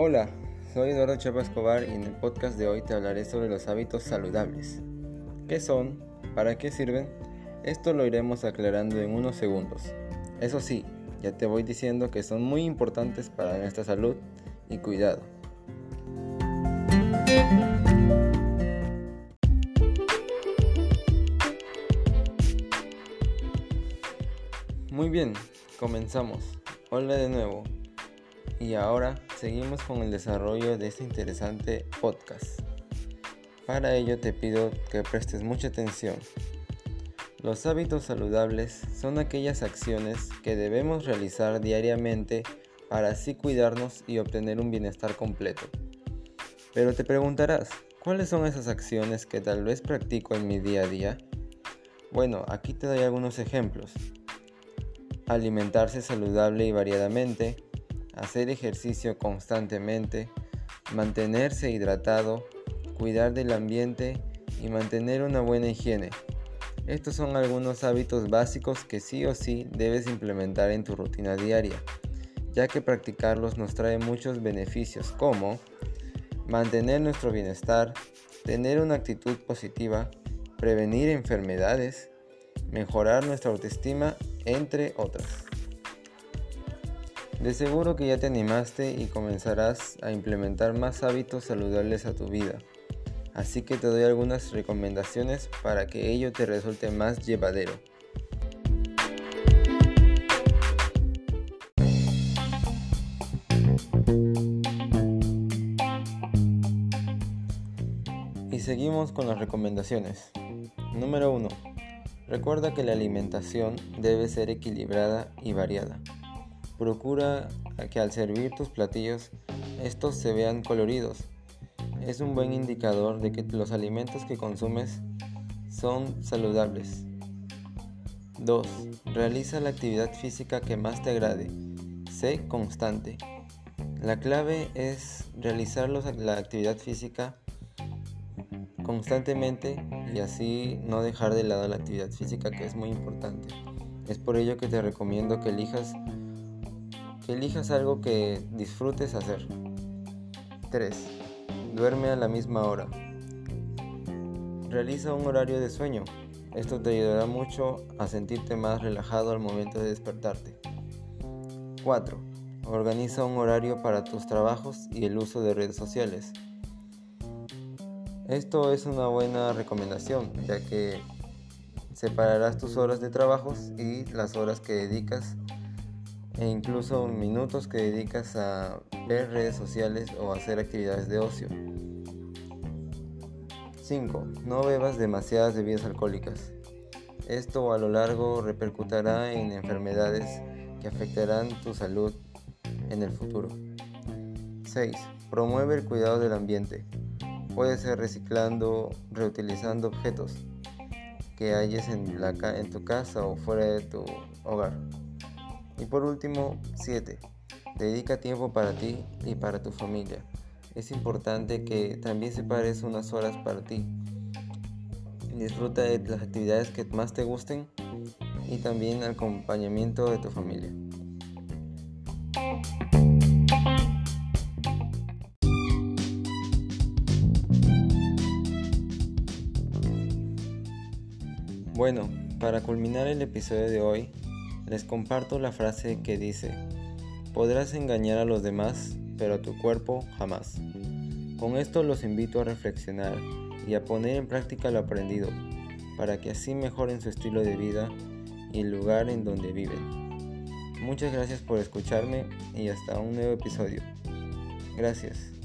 Hola, soy Eduardo Chapa Escobar y en el podcast de hoy te hablaré sobre los hábitos saludables. ¿Qué son? ¿Para qué sirven? Esto lo iremos aclarando en unos segundos. Eso sí, ya te voy diciendo que son muy importantes para nuestra salud y cuidado. Muy bien, comenzamos. Hola de nuevo. Y ahora seguimos con el desarrollo de este interesante podcast. Para ello te pido que prestes mucha atención. Los hábitos saludables son aquellas acciones que debemos realizar diariamente para así cuidarnos y obtener un bienestar completo. Pero te preguntarás, ¿cuáles son esas acciones que tal vez practico en mi día a día? Bueno, aquí te doy algunos ejemplos. Alimentarse saludable y variadamente, hacer ejercicio constantemente, mantenerse hidratado, cuidar del ambiente y mantener una buena higiene. Estos son algunos hábitos básicos que sí o sí debes implementar en tu rutina diaria, ya que practicarlos nos trae muchos beneficios como mantener nuestro bienestar, tener una actitud positiva, prevenir enfermedades, mejorar nuestra autoestima, entre otras. De seguro que ya te animaste y comenzarás a implementar más hábitos saludables a tu vida. Así que te doy algunas recomendaciones para que ello te resulte más llevadero. Y seguimos con las recomendaciones. Número 1. Recuerda que la alimentación debe ser equilibrada y variada. Procura que al servir tus platillos estos se vean coloridos. Es un buen indicador de que los alimentos que consumes son saludables. 2. Realiza la actividad física que más te agrade. Sé constante. La clave es realizar la actividad física constantemente y así no dejar de lado la actividad física que es muy importante. Es por ello que te recomiendo que elijas elijas algo que disfrutes hacer. 3. Duerme a la misma hora. Realiza un horario de sueño. Esto te ayudará mucho a sentirte más relajado al momento de despertarte. 4. Organiza un horario para tus trabajos y el uso de redes sociales. Esto es una buena recomendación, ya que separarás tus horas de trabajos y las horas que dedicas e incluso minutos que dedicas a ver redes sociales o hacer actividades de ocio. 5. No bebas demasiadas bebidas alcohólicas. Esto a lo largo repercutirá en enfermedades que afectarán tu salud en el futuro. 6. Promueve el cuidado del ambiente. Puede ser reciclando, reutilizando objetos que hayas en, en tu casa o fuera de tu hogar. Y por último, 7. Dedica tiempo para ti y para tu familia. Es importante que también separes unas horas para ti. Disfruta de las actividades que más te gusten y también el acompañamiento de tu familia. Bueno, para culminar el episodio de hoy, les comparto la frase que dice, podrás engañar a los demás, pero a tu cuerpo jamás. Con esto los invito a reflexionar y a poner en práctica lo aprendido, para que así mejoren su estilo de vida y el lugar en donde viven. Muchas gracias por escucharme y hasta un nuevo episodio. Gracias.